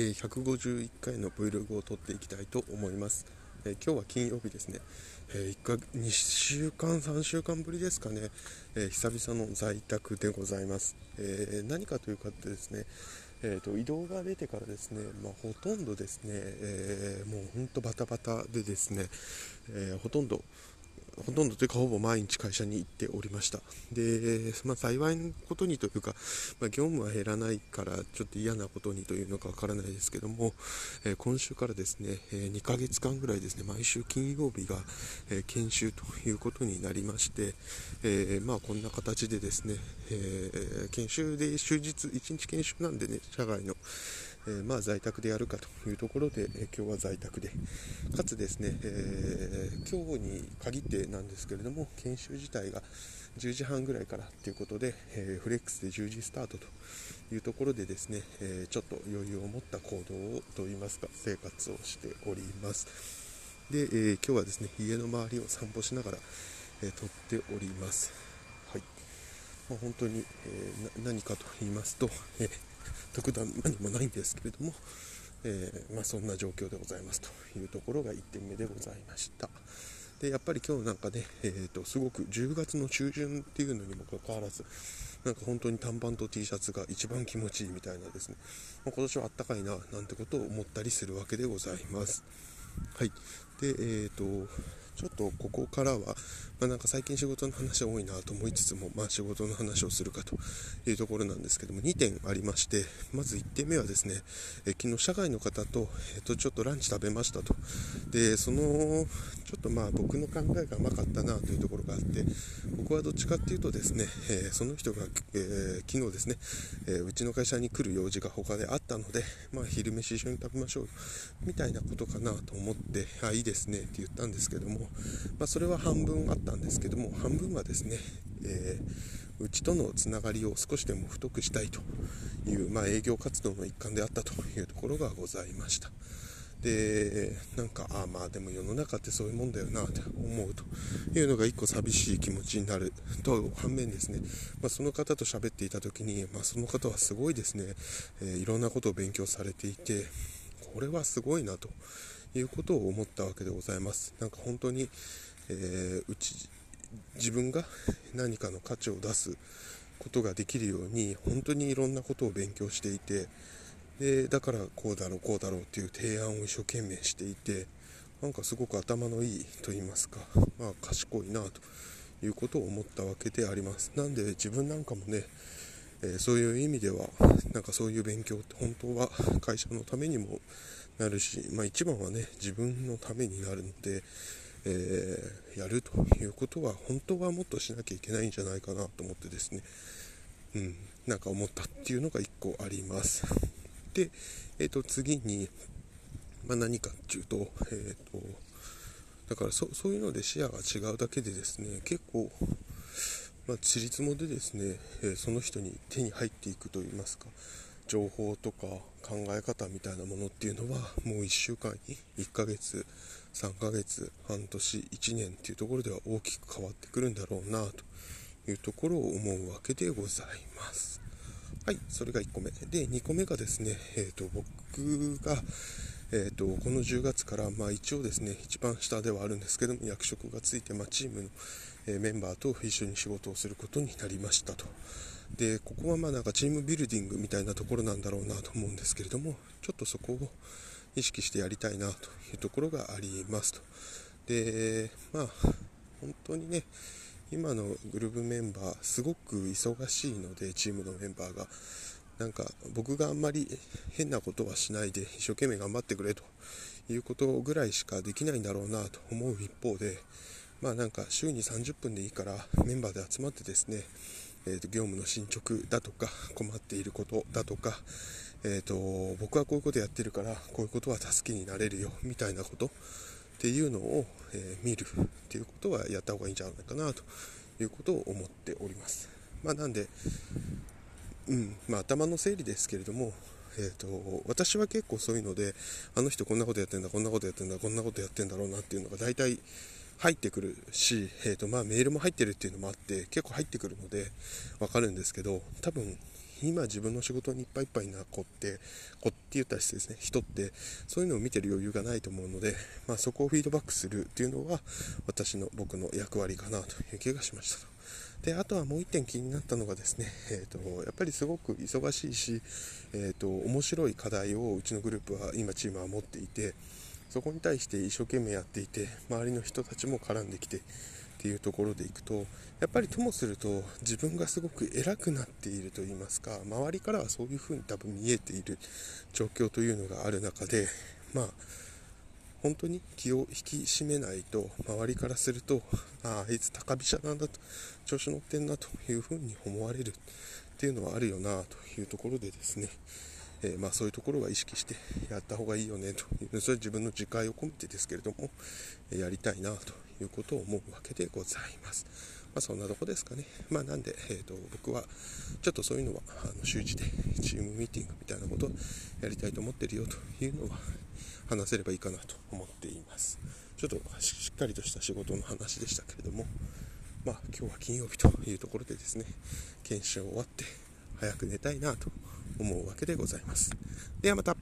えー、151回の Vlog を撮っていきたいと思います、えー、今日は金曜日ですね、えー、1か2週間3週間ぶりですかね、え久々の在宅でございます、え何かというかってですね。えーと、移動が出てからですね、まあ、ほとんどですね、えー、もう本当バタバタでですね、えー、ほとんどほとんどというかほぼ毎日会社に行っておりました。で、まあ、幸いなことにというか、まあ、業務は減らないからちょっと嫌なことにというのかわからないですけども、えー、今週からですね、えー、2ヶ月間ぐらいですね毎週金曜日が、えー、研修ということになりまして、えまあ、こんな形でですね、え研修で終日1日研修なんでね社外のえー、まあ、在宅でやるかというところで、え今日は在宅で。かつですね、えー、今日に限ってなんですけれども研修自体が10時半ぐらいからということで、えフレックスで10時スタートというところでですね、えちょっと余裕を持った行動をといいますか生活をしております。で、え今日はですね家の周りを散歩しながら、え撮っております。はい。まあ、本当に、え何かと言いますと、え特段何もないんですけれども、えー、まあ、そんな状況でございますというところが1点目でございました。でやっぱり今日なんかね、えーと、すごく10月の中旬っていうのにもかかわらずなんか本当に短パンと T シャツが一番気持ちいいみたいなですね、まあ、今年はあったかいななんてことを思ったりするわけでございます。はい。でえーとちょっとここからは、まあ、なんか最近仕事の話多いなと思いつつも、まあ、仕事の話をするかというところなんですけども2点ありましてまず1点目はですね、え昨日社外の方と,、えー、とちょっとランチ食べましたと。でそのちょっとまあ僕の考えが甘かったなというところがあって僕はどっちかっていうとですね、えー、その人が、えー、昨日ですね、えー、うちの会社に来る用事が他であったので、まあ、昼飯一緒に食べましょうみたいなことかなと思ってあいいですねって言ったんですけどもまあ、それは半分あったんですけども半分はですね、えー、うちとのつながりを少しでも太くしたいという、まあ、営業活動の一環であったというところがございました。でなんかああまあでも世の中ってそういうもんだよなって思うというのが一個寂しい気持ちになると反面ですね、まあ、その方と喋っていた時に、まあ、その方はすごいですね、えー、いろんなことを勉強されていてこれはすごいなと。いうことを思ったわけでございます。なんか本当に、えー、うち自分が何かの価値を出すことができるように本当にいろんなことを勉強していてでだからこうだろうこうだろうっていう提案を一生懸命していてなんかすごく頭のいいと言いますか、まあ、賢いなということを思ったわけでありますなんで自分なんかもね、えー、そういう意味ではなんかそういう勉強って本当は会社のためにもなるし、まあ、一番はね自分のためになるので、えー、やるということは本当はもっとしなきゃいけないんじゃないかなと思ってですね、うん、なんか思ったっていうのが1個あります。で、えー、と次に、まあ、何かっていうと,、えーと、だからそそういうので視野が違うだけでですね結構まあ、ちりつもでですね、えー、その人に手に入っていくといいますか、情報とか考え方みたいなものっていうのはもう1週間に1ヶ月3ヶ月半年1年っていうところでは大きく変わってくるんだろうなというところを思うわけでございます。はいそれが1個目。で2個目がですね、えーと、僕がえーと、この10月から、まあ、一応ですね一番下ではあるんですけども役職がついて、まあ、チームの、え、メンバーと一緒に仕事をすることになりましたと。でここはまあなんかチームビルディングみたいなところなんだろうなと思うんですけれどもちょっとそこを意識してやりたいなというところがありますと。でまあ本当にね今のグループメンバーすごく忙しいのでチームのメンバーが。なんか僕があんまり変なことはしないで一生懸命頑張ってくれということぐらいしかできないんだろうなと思う一方でまあなんか週に30分でいいからメンバーで集まってですねえーと、業務の進捗だとか困っていることだとか、えーと、僕はこういうことやってるからこういうことは助けになれるよみたいなことっていうのを、え、見るっていうことはやった方がいいんじゃないかなということを思っております。まあ、なんで、うん。まあ、頭の整理ですけれども、えーと、私は結構そういうのであの人こんなことやってんだこんなことやってんだこんなことやってんだろうなっていうのが大体入ってくるし、えーとまあ、メールも入ってるっていうのもあって結構入ってくるので分かるんですけど多分今自分の仕事にいっぱいいっぱいな子って子って言ったらですね人ってそういうのを見てる余裕がないと思うので、まあ、そこをフィードバックするっていうのは私の僕の役割かなという気がしましたであとはもう1点気になったのがですね、えーと、やっぱりすごく忙しいし、えーと面白い課題をうちのグループは今チームは持っていてそこに対して一生懸命やっていて周りの人たちも絡んできてっていうところでいくとやっぱりともすると自分がすごく偉くなっていると言いますか周りからはそういうふうに多分見えている状況というのがある中でまあ本当に気を引き締めないと周りからするとああいつ高飛車なんだと調子乗ってんなというふうに思われるっていうのはあるよなというところでですねえー、まあ、そういうところは意識してやった方がいいよねというそれは自分の自戒を込めてですけれどもやりたいなということを思うわけでございます。まあ、そんなとこですかね。まあ、なんで、えーと、僕はちょっとそういうのはあの週1でチームミーティングみたいなことをやりたいと思ってるよというのは話せればいいかなと思っています。ちょっとしっかりとした仕事の話でしたけれども、まあ、今日は金曜日というところでですね、研修終わって早く寝たいなと思うわけでございます。ではまた。